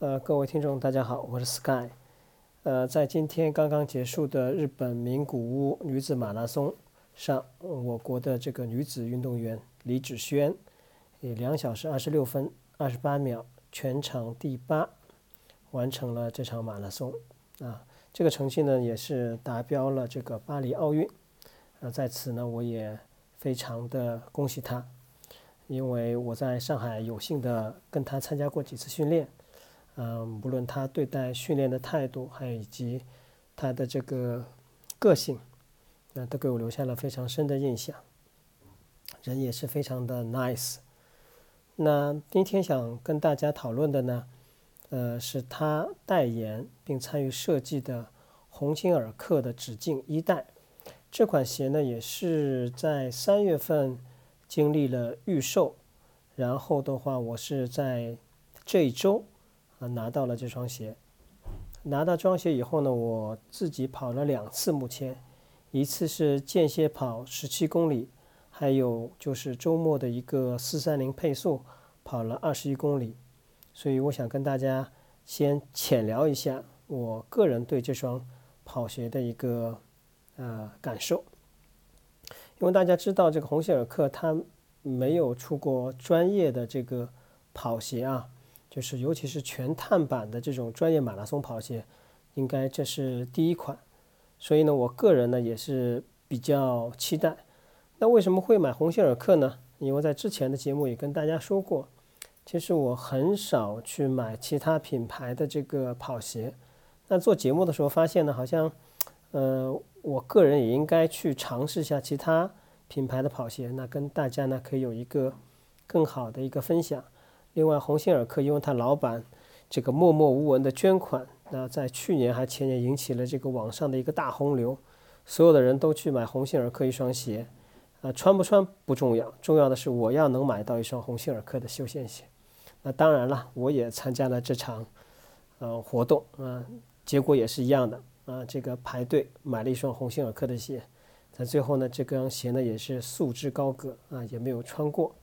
呃，各位听众，大家好，我是 Sky。呃，在今天刚刚结束的日本名古屋女子马拉松上，我国的这个女子运动员李芷萱以两小时二十六分二十八秒，全场第八，完成了这场马拉松。啊，这个成绩呢，也是达标了这个巴黎奥运。啊，在此呢，我也非常的恭喜她，因为我在上海有幸的跟她参加过几次训练。嗯，无论他对待训练的态度，还有以及他的这个个性，那都给我留下了非常深的印象。人也是非常的 nice。那今天想跟大家讨论的呢，呃，是他代言并参与设计的鸿星尔克的指径一代。这款鞋呢，也是在三月份经历了预售，然后的话，我是在这一周。啊，拿到了这双鞋。拿到这双鞋以后呢，我自己跑了两次，目前一次是间歇跑十七公里，还有就是周末的一个四三零配速跑了二十一公里。所以我想跟大家先浅聊一下我个人对这双跑鞋的一个呃感受。因为大家知道这个鸿星尔克它没有出过专业的这个跑鞋啊。就是，尤其是全碳板的这种专业马拉松跑鞋，应该这是第一款，所以呢，我个人呢也是比较期待。那为什么会买鸿星尔克呢？因为在之前的节目也跟大家说过，其实我很少去买其他品牌的这个跑鞋。那做节目的时候发现呢，好像，呃，我个人也应该去尝试一下其他品牌的跑鞋，那跟大家呢可以有一个更好的一个分享。另外，鸿星尔克因为他老板这个默默无闻的捐款，那在去年还前年引起了这个网上的一个大洪流，所有的人都去买鸿星尔克一双鞋，啊，穿不穿不重要，重要的是我要能买到一双鸿星尔克的休闲鞋。那当然了，我也参加了这场呃活动啊，结果也是一样的啊，这个排队买了一双鸿星尔克的鞋，在最后呢，这双鞋呢也是束之高阁啊，也没有穿过。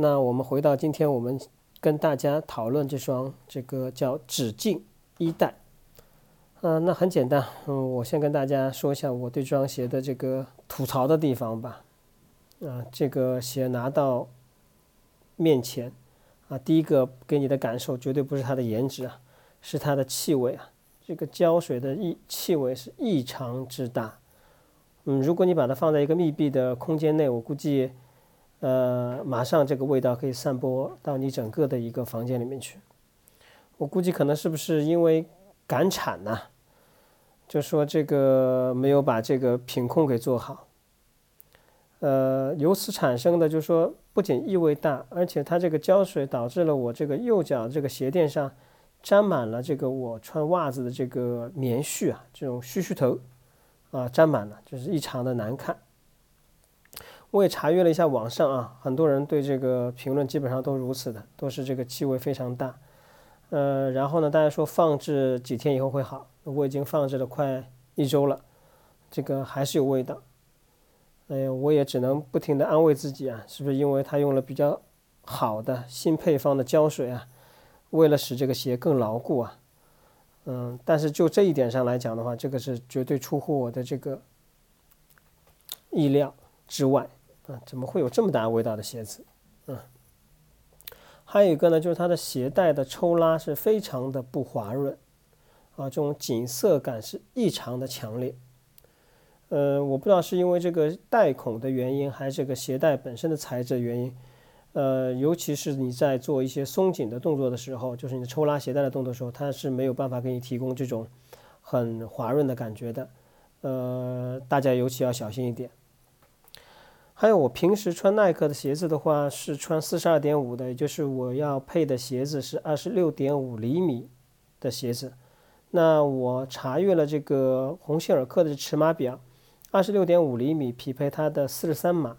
那我们回到今天，我们跟大家讨论这双这个叫止境一代。嗯，那很简单，嗯，我先跟大家说一下我对这双鞋的这个吐槽的地方吧。啊，这个鞋拿到面前，啊，第一个给你的感受绝对不是它的颜值啊，是它的气味啊。这个胶水的异气味是异常之大。嗯，如果你把它放在一个密闭的空间内，我估计。呃，马上这个味道可以散播到你整个的一个房间里面去。我估计可能是不是因为赶产呢？就说这个没有把这个品控给做好。呃，由此产生的就是说，不仅异味大，而且它这个胶水导致了我这个右脚这个鞋垫上沾满了这个我穿袜子的这个棉絮啊，这种絮絮头啊，沾满了，就是异常的难看。我也查阅了一下网上啊，很多人对这个评论基本上都如此的，都是这个气味非常大。呃，然后呢，大家说放置几天以后会好，我已经放置了快一周了，这个还是有味道。哎呀，我也只能不停的安慰自己啊，是不是因为他用了比较好的新配方的胶水啊，为了使这个鞋更牢固啊？嗯，但是就这一点上来讲的话，这个是绝对出乎我的这个意料之外。啊，怎么会有这么大味道的鞋子？嗯，还有一个呢，就是它的鞋带的抽拉是非常的不滑润，啊，这种紧涩感是异常的强烈。呃，我不知道是因为这个带孔的原因，还是这个鞋带本身的材质原因。呃，尤其是你在做一些松紧的动作的时候，就是你抽拉鞋带的动作时候，它是没有办法给你提供这种很滑润的感觉的。呃，大家尤其要小心一点。还有我平时穿耐克的鞋子的话，是穿四十二点五的，也就是我要配的鞋子是二十六点五厘米的鞋子。那我查阅了这个鸿星尔克的尺码表，二十六点五厘米匹配它的四十三码，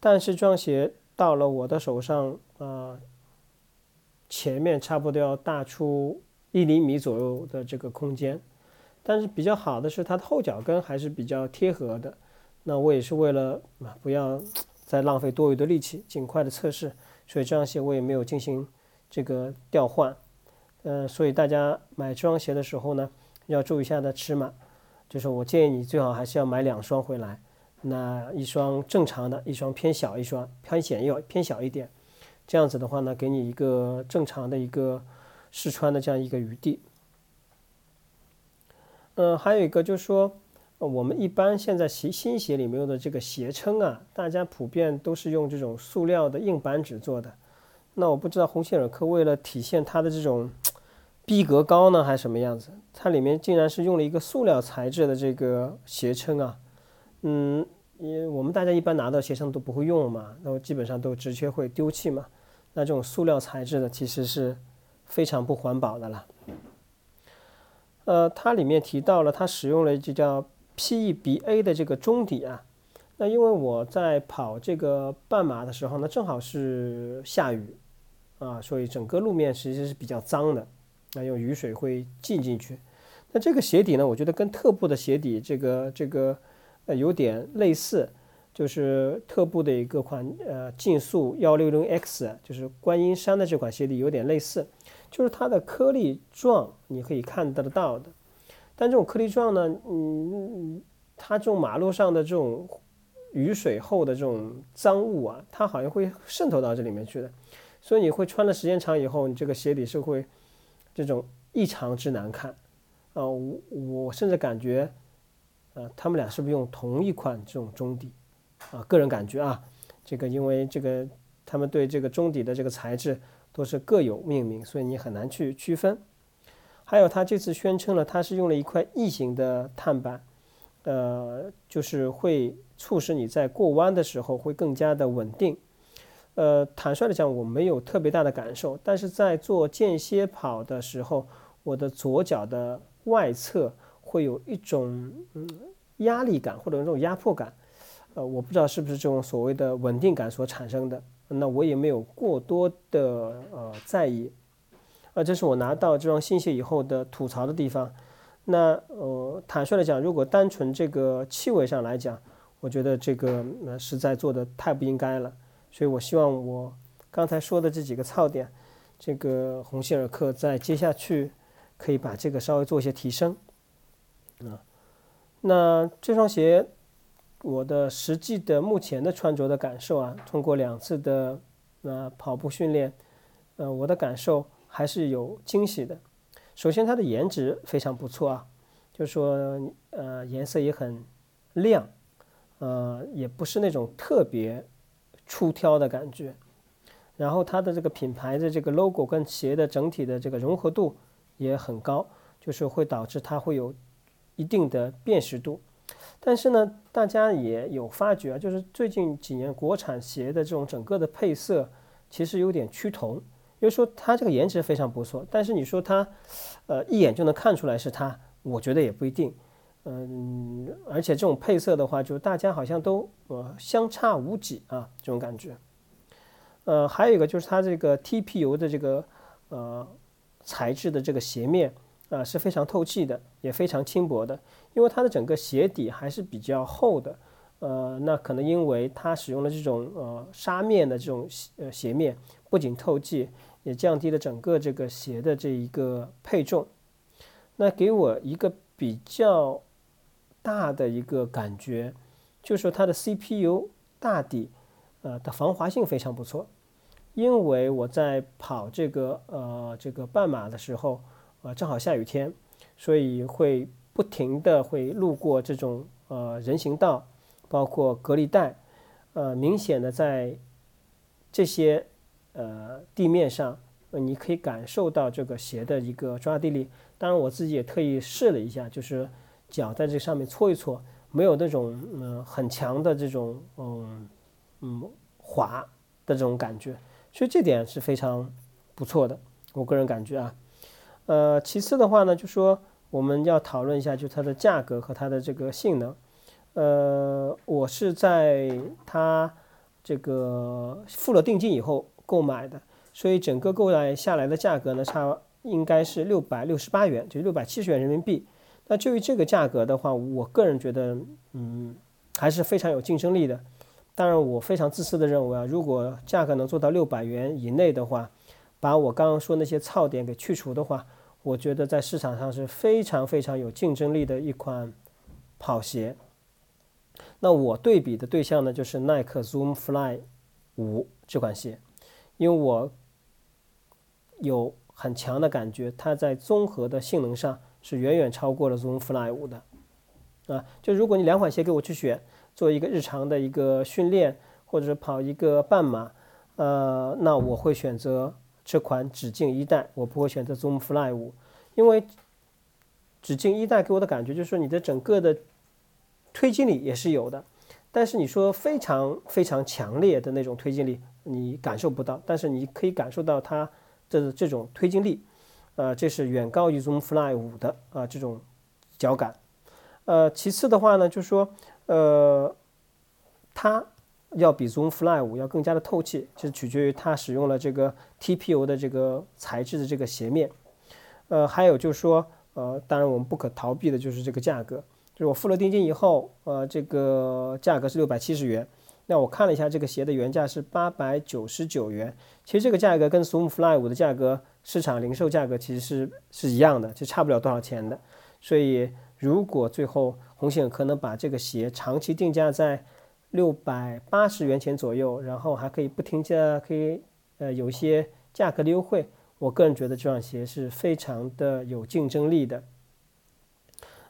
但是这双鞋到了我的手上啊，前面差不多要大出一厘米左右的这个空间，但是比较好的是它的后脚跟还是比较贴合的。那我也是为了，不要再浪费多余的力气，尽快的测试，所以这双鞋我也没有进行这个调换。呃，所以大家买这双鞋的时候呢，要注意一下的尺码，就是我建议你最好还是要买两双回来，那一双正常的，一双偏小，一双偏显要偏小一点，这样子的话呢，给你一个正常的一个试穿的这样一个余地。嗯，还有一个就是说，我们一般现在鞋新鞋里面用的这个鞋撑啊，大家普遍都是用这种塑料的硬板纸做的。那我不知道鸿星尔克为了体现它的这种。逼格高呢，还是什么样子？它里面竟然是用了一个塑料材质的这个鞋撑啊，嗯，因为我们大家一般拿到鞋撑都不会用嘛，那基本上都直接会丢弃嘛。那这种塑料材质的其实是非常不环保的了。呃，它里面提到了它使用了这叫 PEBA 的这个中底啊，那因为我在跑这个半马的时候呢，正好是下雨啊，所以整个路面其实是比较脏的。那用雨水会浸进去，那这个鞋底呢？我觉得跟特步的鞋底这个这个呃有点类似，就是特步的一个款呃竞速幺六零 X，就是观音山的这款鞋底有点类似，就是它的颗粒状你可以看得到的，但这种颗粒状呢，嗯，它这种马路上的这种雨水后的这种脏物啊，它好像会渗透到这里面去的，所以你会穿的时间长以后，你这个鞋底是会。这种异常之难看，啊，我我甚至感觉，呃，他们俩是不是用同一款这种中底？啊，个人感觉啊，这个因为这个他们对这个中底的这个材质都是各有命名，所以你很难去区分。还有他这次宣称了，他是用了一块异形的碳板，呃，就是会促使你在过弯的时候会更加的稳定。呃，坦率的讲，我没有特别大的感受，但是在做间歇跑的时候，我的左脚的外侧会有一种嗯压力感或者这种压迫感，呃，我不知道是不是这种所谓的稳定感所产生的，那我也没有过多的呃在意，呃，这是我拿到这双新鞋以后的吐槽的地方。那呃，坦率的讲，如果单纯这个气味上来讲，我觉得这个呃实在做的太不应该了。所以，我希望我刚才说的这几个槽点，这个鸿星尔克在接下去可以把这个稍微做一些提升啊。那这双鞋，我的实际的目前的穿着的感受啊，通过两次的呃跑步训练，呃，我的感受还是有惊喜的。首先，它的颜值非常不错啊，就是说呃颜色也很亮，呃，也不是那种特别。出挑的感觉，然后它的这个品牌的这个 logo 跟鞋的整体的这个融合度也很高，就是会导致它会有一定的辨识度。但是呢，大家也有发觉啊，就是最近几年国产鞋的这种整个的配色其实有点趋同。所以说它这个颜值非常不错，但是你说它，呃，一眼就能看出来是它，我觉得也不一定。嗯，而且这种配色的话，就大家好像都呃相差无几啊，这种感觉。呃，还有一个就是它这个 TPU 的这个呃材质的这个鞋面啊是非常透气的，也非常轻薄的，因为它的整个鞋底还是比较厚的。呃，那可能因为它使用了这种呃纱面的这种呃鞋面，不仅透气，也降低了整个这个鞋的这一个配重。那给我一个比较。大的一个感觉，就是说它的 CPU 大底，呃的防滑性非常不错。因为我在跑这个呃这个半马的时候，呃正好下雨天，所以会不停的会路过这种呃人行道，包括隔离带，呃明显的在这些呃地面上，你可以感受到这个鞋的一个抓地力。当然我自己也特意试了一下，就是。脚在这上面搓一搓，没有那种嗯很强的这种嗯嗯滑的这种感觉，所以这点是非常不错的，我个人感觉啊。呃，其次的话呢，就说我们要讨论一下，就它的价格和它的这个性能。呃，我是在它这个付了定金以后购买的，所以整个购买下来的价格呢，差应该是六百六十八元，就六百七十元人民币。那就于这个价格的话，我个人觉得，嗯，还是非常有竞争力的。当然，我非常自私的认为啊，如果价格能做到六百元以内的话，把我刚刚说那些槽点给去除的话，我觉得在市场上是非常非常有竞争力的一款跑鞋。那我对比的对象呢，就是耐克 Zoom Fly 五这款鞋，因为我有很强的感觉，它在综合的性能上是远远超过了 Zoom Fly 五的。啊，就如果你两款鞋给我去选，做一个日常的一个训练，或者是跑一个半马，呃，那我会选择这款指径一代，我不会选择 Zoom Fly 五，因为指径一代给我的感觉就是说你的整个的推进力也是有的，但是你说非常非常强烈的那种推进力你感受不到，但是你可以感受到它的这种推进力，呃，这是远高于 Zoom Fly 五的啊这种脚感。呃，其次的话呢，就是说，呃，它要比 Zoom Fly 五要更加的透气，就是取决于它使用了这个 TPU 的这个材质的这个鞋面。呃，还有就是说，呃，当然我们不可逃避的就是这个价格，就是我付了定金以后，呃，这个价格是六百七十元。那我看了一下这个鞋的原价是八百九十九元，其实这个价格跟 Zoom Fly 五的价格市场零售价格其实是是一样的，就差不了多少钱的，所以。如果最后红星可能把这个鞋长期定价在六百八十元钱左右，然后还可以不停价，可以呃有一些价格的优惠，我个人觉得这双鞋是非常的有竞争力的，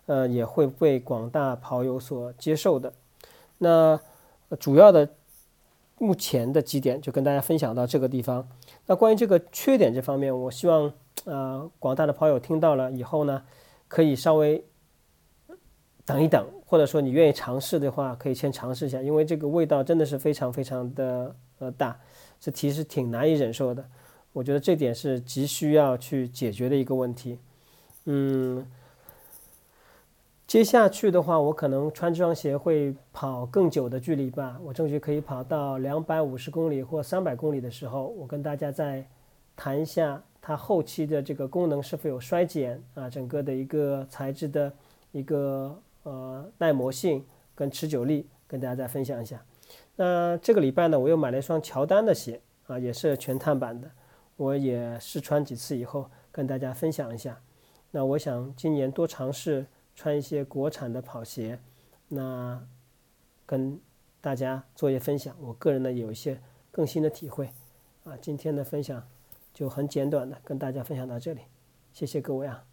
呃也会被广大跑友所接受的。那主要的目前的几点就跟大家分享到这个地方。那关于这个缺点这方面，我希望呃广大的跑友听到了以后呢，可以稍微。等一等，或者说你愿意尝试的话，可以先尝试一下，因为这个味道真的是非常非常的呃大，这其实挺难以忍受的。我觉得这点是急需要去解决的一个问题。嗯，接下去的话，我可能穿这双鞋会跑更久的距离吧。我争取可以跑到两百五十公里或三百公里的时候，我跟大家再谈一下它后期的这个功能是否有衰减啊，整个的一个材质的一个。呃，耐磨性跟持久力，跟大家再分享一下。那这个礼拜呢，我又买了一双乔丹的鞋啊，也是全碳板的。我也试穿几次以后，跟大家分享一下。那我想今年多尝试穿一些国产的跑鞋，那跟大家做一些分享。我个人呢有一些更新的体会啊。今天的分享就很简短的跟大家分享到这里，谢谢各位啊。